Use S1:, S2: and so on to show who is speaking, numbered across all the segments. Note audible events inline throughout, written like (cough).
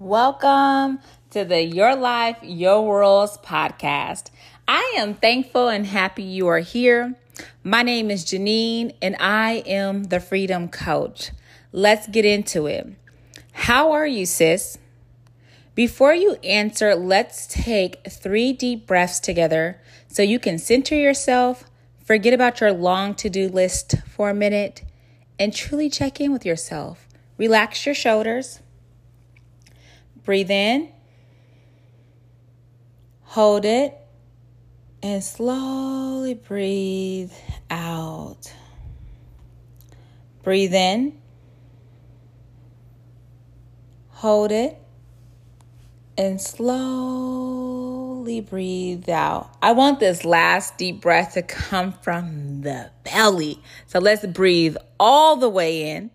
S1: Welcome to the Your Life, Your Worlds podcast. I am thankful and happy you are here. My name is Janine and I am the Freedom Coach. Let's get into it. How are you, sis? Before you answer, let's take three deep breaths together so you can center yourself, forget about your long to do list for a minute, and truly check in with yourself. Relax your shoulders Breathe in, hold it, and slowly breathe out. Breathe in, hold it, and slowly breathe out. I want this last deep breath to come from the belly. So let's breathe all the way in.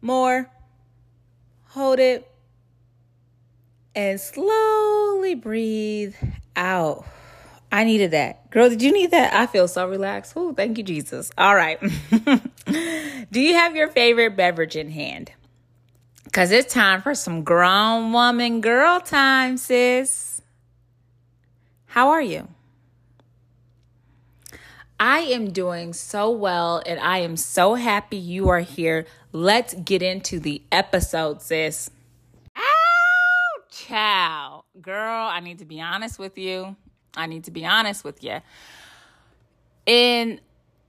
S1: More. Hold it and slowly breathe out. I needed that. Girl, did you need that? I feel so relaxed. Oh, thank you, Jesus. All right. (laughs) Do you have your favorite beverage in hand? Because it's time for some grown woman girl time, sis. How are you? I am doing so well and I am so happy you are here. Let's get into the episode, sis. Ciao. Girl, I need to be honest with you. I need to be honest with you. In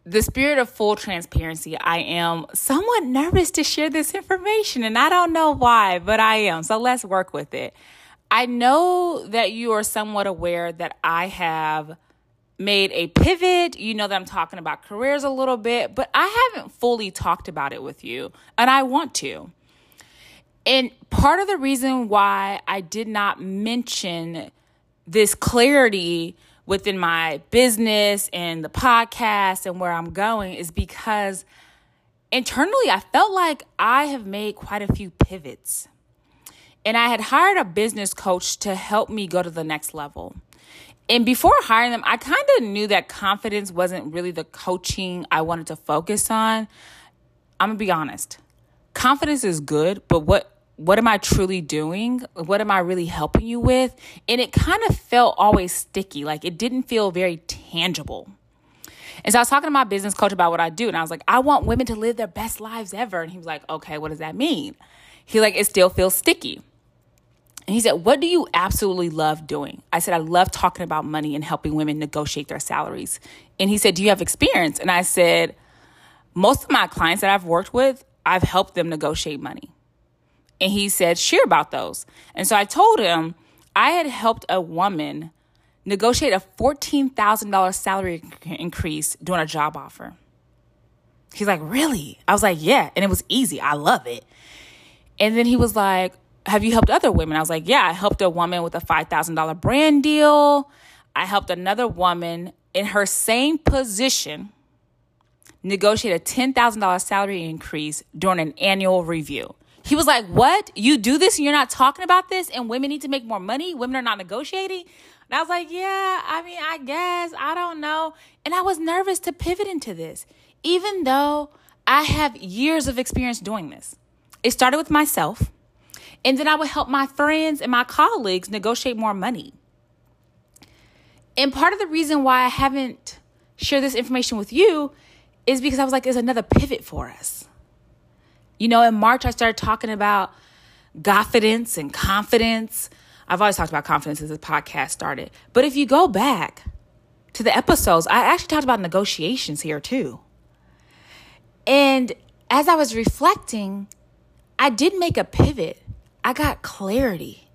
S1: the spirit of full transparency, I am somewhat nervous to share this information, and I don't know why, but I am. So let's work with it. I know that you are somewhat aware that I have made a pivot. You know that I'm talking about careers a little bit, but I haven't fully talked about it with you, and I want to. And part of the reason why I did not mention this clarity within my business and the podcast and where I'm going is because internally I felt like I have made quite a few pivots. And I had hired a business coach to help me go to the next level. And before hiring them, I kind of knew that confidence wasn't really the coaching I wanted to focus on. I'm going to be honest. Confidence is good, but what what am I truly doing? What am I really helping you with? And it kind of felt always sticky, like it didn't feel very tangible. And so I was talking to my business coach about what I do, and I was like, I want women to live their best lives ever. And he was like, Okay, what does that mean? He like, it still feels sticky. And he said, What do you absolutely love doing? I said, I love talking about money and helping women negotiate their salaries. And he said, Do you have experience? And I said, Most of my clients that I've worked with, I've helped them negotiate money. And he said, share about those. And so I told him I had helped a woman negotiate a $14,000 salary increase during a job offer. He's like, really? I was like, yeah. And it was easy. I love it. And then he was like, have you helped other women? I was like, yeah, I helped a woman with a $5,000 brand deal. I helped another woman in her same position negotiate a $10,000 salary increase during an annual review. He was like, What? You do this and you're not talking about this and women need to make more money? Women are not negotiating? And I was like, Yeah, I mean, I guess. I don't know. And I was nervous to pivot into this, even though I have years of experience doing this. It started with myself, and then I would help my friends and my colleagues negotiate more money. And part of the reason why I haven't shared this information with you is because I was like, there's another pivot for us. You know, in March, I started talking about confidence and confidence. I've always talked about confidence since the podcast started. But if you go back to the episodes, I actually talked about negotiations here too. And as I was reflecting, I did make a pivot. I got clarity.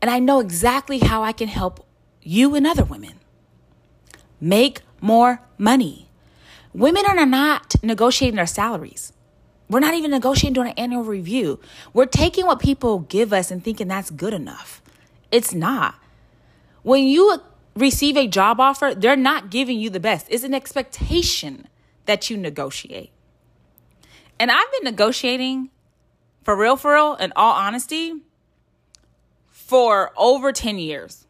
S1: And I know exactly how I can help you and other women make more money. Women are not negotiating their salaries. We're not even negotiating during an annual review. We're taking what people give us and thinking that's good enough. It's not. When you receive a job offer, they're not giving you the best. It's an expectation that you negotiate. And I've been negotiating for real, for real, in all honesty, for over 10 years.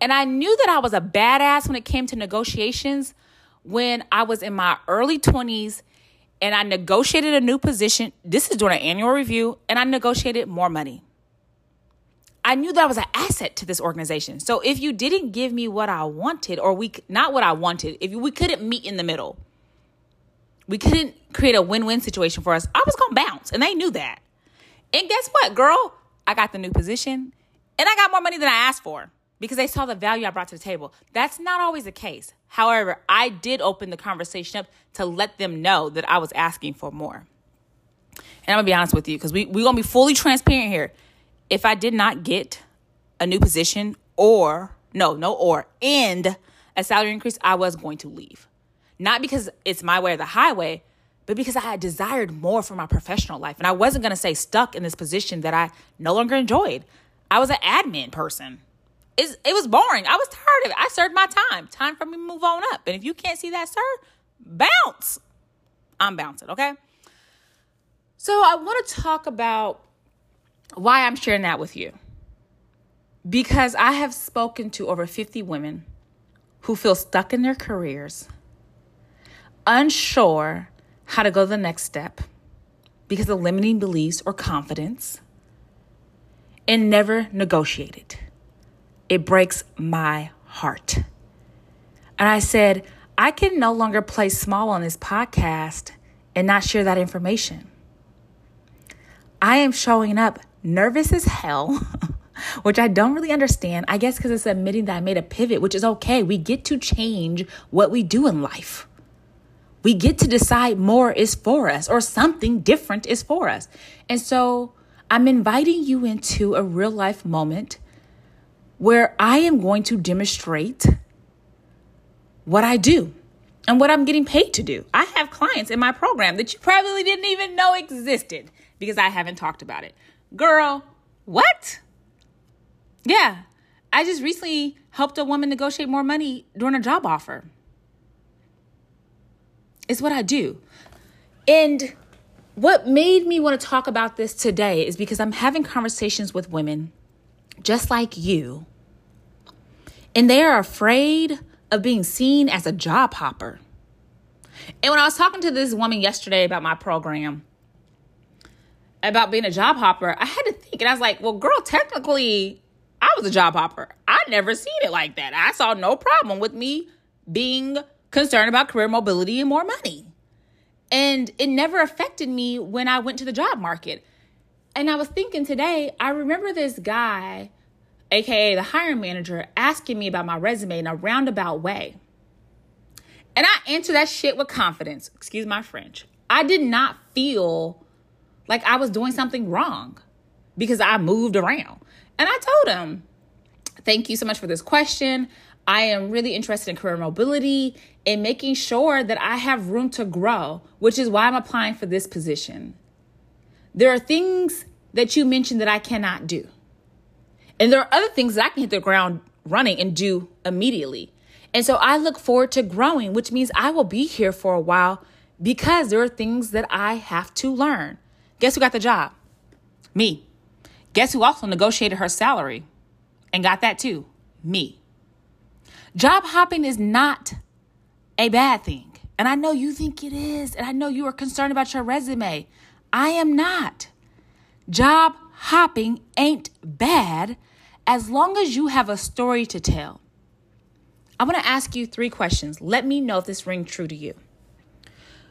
S1: And I knew that I was a badass when it came to negotiations when I was in my early 20s and I negotiated a new position. This is during an annual review, and I negotiated more money. I knew that I was an asset to this organization. So if you didn't give me what I wanted, or we not what I wanted, if we couldn't meet in the middle, we couldn't create a win-win situation for us. I was gonna bounce, and they knew that. And guess what, girl? I got the new position, and I got more money than I asked for because they saw the value I brought to the table. That's not always the case. However, I did open the conversation up to let them know that I was asking for more. And I'm gonna be honest with you because we we're gonna be fully transparent here if I did not get a new position or no, no, or and a salary increase, I was going to leave. Not because it's my way or the highway, but because I had desired more for my professional life. And I wasn't to stay stuck in this position that I no longer enjoyed. I was an admin person. It's, it was boring. I was tired of it. I served my time. Time for me to move on up. And if you can't see that, sir, bounce. I'm bouncing, okay? So I want to talk about why I'm sharing that with you. Because I have spoken to over 50 women who feel stuck in their careers, unsure how to go to the next step because of limiting beliefs or confidence, and never negotiated. It breaks my heart. And I said, I can no longer play small on this podcast and not share that information. I am showing up nervous as hell, (laughs) which I don't really understand. I guess because it's admitting that I made a pivot, which is okay. We get to change what we do in life. We get to decide more is for us or something different is for us. And so I'm inviting you into a real life moment where I am going to demonstrate what I do and what I'm getting paid to do. I have clients in my program that you probably didn't even know existed because I haven't talked about it. Girl, what? Yeah, I just recently helped a woman negotiate more money during a job offer. It's what I do. And what made me want to talk about this today is because I'm having conversations with women just like you, and they are afraid of being seen as a job hopper. And when I was talking to this woman yesterday about my program, about being a job hopper, I had to think, and I was like, well, girl, technically, I was a job hopper. I never seen it like that. I saw no problem with me being concerned about career mobility and more money. And it never affected me when I went to the job market. And I was thinking today, I remember this guy, aka the hiring manager, asking me about my resume in a roundabout way. And I answered that shit with confidence. Excuse my French. I did not feel like I was doing something wrong because I moved around. And I told him, Thank you so much for this question. I am really interested in career mobility and making sure that I have room to grow, which is why I'm applying for this position. There are things that you mentioned that I cannot do. And there are other things that I can hit the ground running and do immediately. And so I look forward to growing, which means I will be here for a while because there are things that I have to learn. Guess who got the job? Me. Guess who also negotiated her salary and got that too? Me. Job hopping is not a bad thing. And I know you think it is. And I know you are concerned about your resume. I am not. Job hopping ain't bad as long as you have a story to tell. I want to ask you three questions. Let me know if this rings true to you.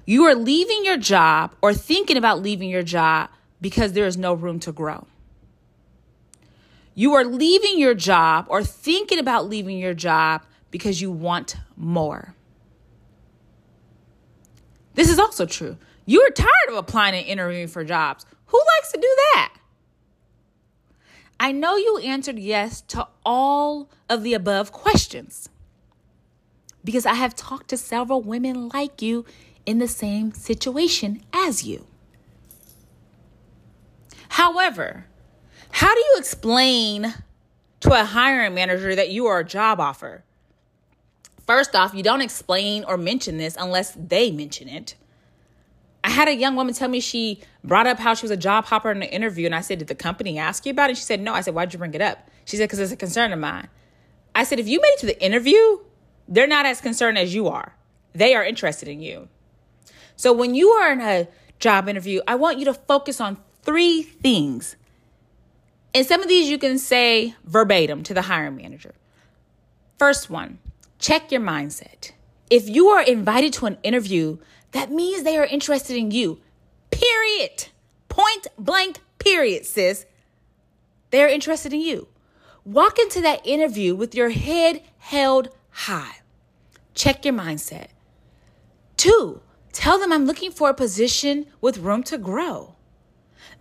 S1: You are leaving your job or thinking about leaving your job because there is no room to grow. You are leaving your job or thinking about leaving your job because you want more. This is also true. You are tired of applying and interviewing for jobs. Who likes to do that? I know you answered yes to all of the above questions because I have talked to several women like you in the same situation as you. However, how do you explain to a hiring manager that you are a job hopper? First off, you don't explain or mention this unless they mention it. Had a young woman tell me she brought up how she was a job hopper in an interview, and I said, Did the company ask you about it? And she said, No. I said, Why'd you bring it up? She said, Because it's a concern of mine. I said, If you made it to the interview, they're not as concerned as you are. They are interested in you. So when you are in a job interview, I want you to focus on three things. And some of these you can say verbatim to the hiring manager. First one, check your mindset. If you are invited to an interview, that means they are interested in you. Period. Point blank, period, sis. They're interested in you. Walk into that interview with your head held high. Check your mindset. Two, tell them I'm looking for a position with room to grow.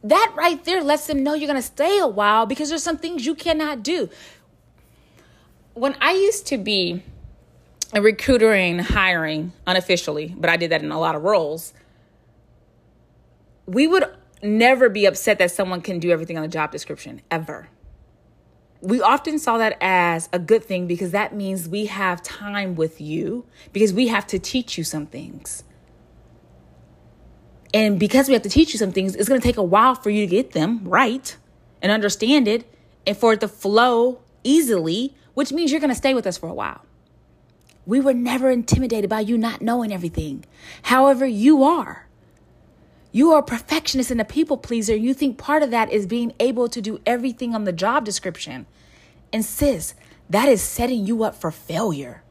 S1: That right there lets them know you're going to stay a while because there's some things you cannot do. When I used to be and hiring unofficially, but I did that in a lot of roles, we would never be upset that someone can do everything on the job description, ever. We often saw that as a good thing because that means we have time with you because we have to teach you some things. And because we have to teach you some things, it's going to take a while for you to get them right and understand it and for it to flow easily, which means you're going to stay with us for a while. We were never intimidated by you not knowing everything. However, you are. You are a perfectionist and a people pleaser. You think part of that is being able to do everything on the job description. And sis, that is setting you up for failure.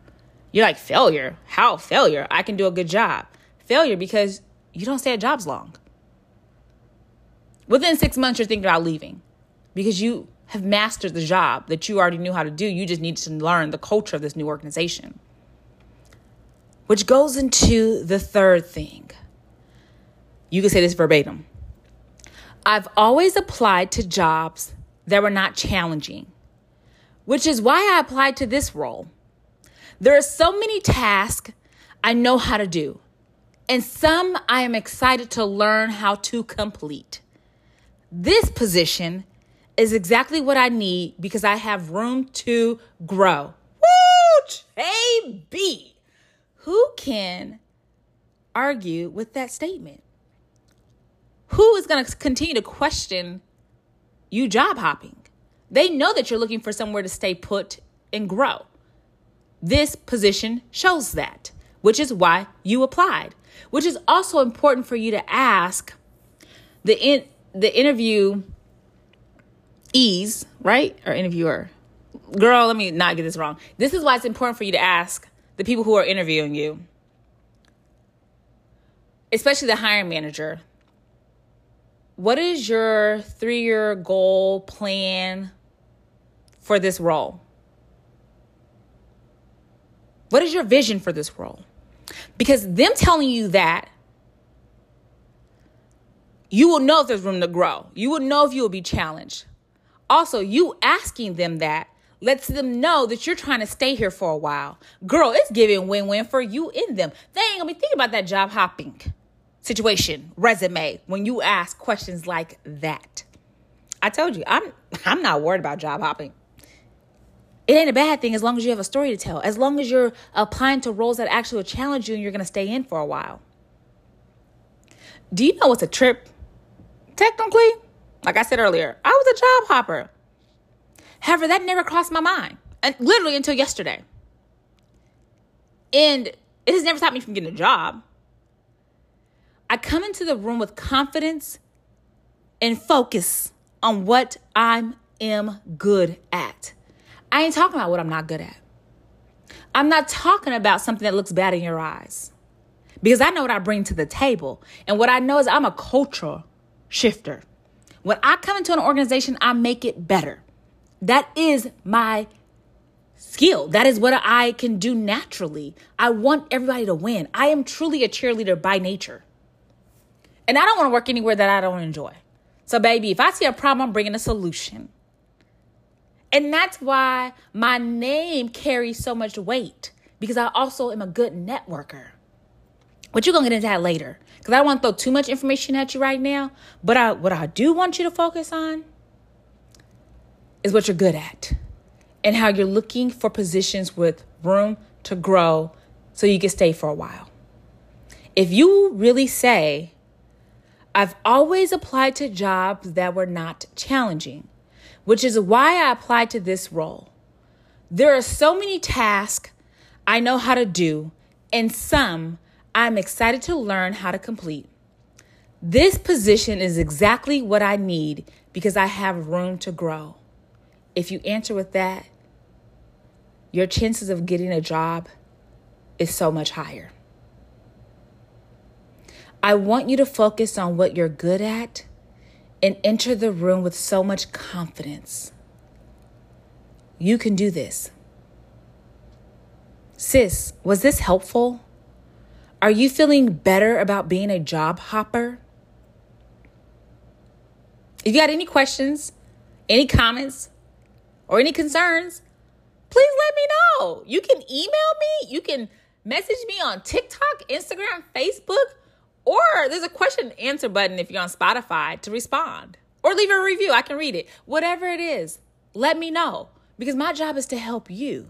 S1: You're like, failure? How failure? I can do a good job. Failure because you don't stay at jobs long. Within six months, you're thinking about leaving because you have mastered the job that you already knew how to do. You just need to learn the culture of this new organization. Which goes into the third thing you can say this verbatim. I've always applied to jobs that were not challenging, which is why I applied to this role. There are so many tasks I know how to do, and some I am excited to learn how to complete. This position is exactly what I need because I have room to grow. Woo! KB! Who can argue with that statement? who is going to continue to question you job hopping? They know that you're looking for somewhere to stay put and grow. This position shows that, which is why you applied, which is also important for you to ask the in, the interview ease, right? Or interviewer. Girl, let me not get this wrong. This is why it's important for you to ask the people who are interviewing you, especially the hiring manager, what is your three year goal plan for this role? What is your vision for this role? Because them telling you that, you will know if there's room to grow. You will know if you will be challenged. Also, you asking them that lets them know that you're trying to stay here for a while. Girl, it's giving win win for you in them. They ain't gonna be thinking about that job hopping situation, resume, when you ask questions like that. I told you, I'm I'm not worried about job hopping. It ain't a bad thing as long as you have a story to tell. As long as you're applying to roles that actually challenge you and you're to stay in for a while. Do you know what's a trip? Technically, like I said earlier, I was a job hopper. However, that never crossed my mind, and literally until yesterday. And it has never stopped me from getting a job. I come into the room with confidence and focus on what I am good at. I ain't talking about what I'm not good at. I'm not talking about something that looks bad in your eyes because I know what I bring to the table. And what I know is I'm a cultural shifter. When I come into an organization, I make it better. That is my skill. That is what I can do naturally. I want everybody to win. I am truly a cheerleader by nature. And I don't want to work anywhere that I don't enjoy. So, baby, if I see a problem, I'm bringing a solution. And that's why my name carries so much weight because I also am a good networker. But you're going to get into that later because I don't want to throw too much information at you right now. But I, what I do want you to focus on is what you're good at and how you're looking for positions with room to grow so you can stay for a while. If you really say, I've always applied to jobs that were not challenging, which is why I applied to this role. There are so many tasks I know how to do, and some I'm excited to learn how to complete. This position is exactly what I need because I have room to grow. If you answer with that, your chances of getting a job is so much higher. I want you to focus on what you're good at and enter the room with so much confidence. You can do this. Sis, was this helpful? Are you feeling better about being a job hopper? If you got any questions, any comments, or any concerns, please let me know. You can email me, you can message me on TikTok, Instagram, Facebook, or there's a question and answer button if you're on Spotify to respond or leave a review. I can read it. Whatever it is, let me know because my job is to help you.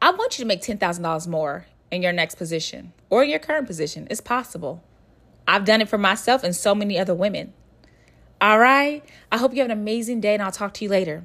S1: I want you to make $10,000 more in your next position or your current position. It's possible. I've done it for myself and so many other women. All right. I hope you have an amazing day and I'll talk to you later.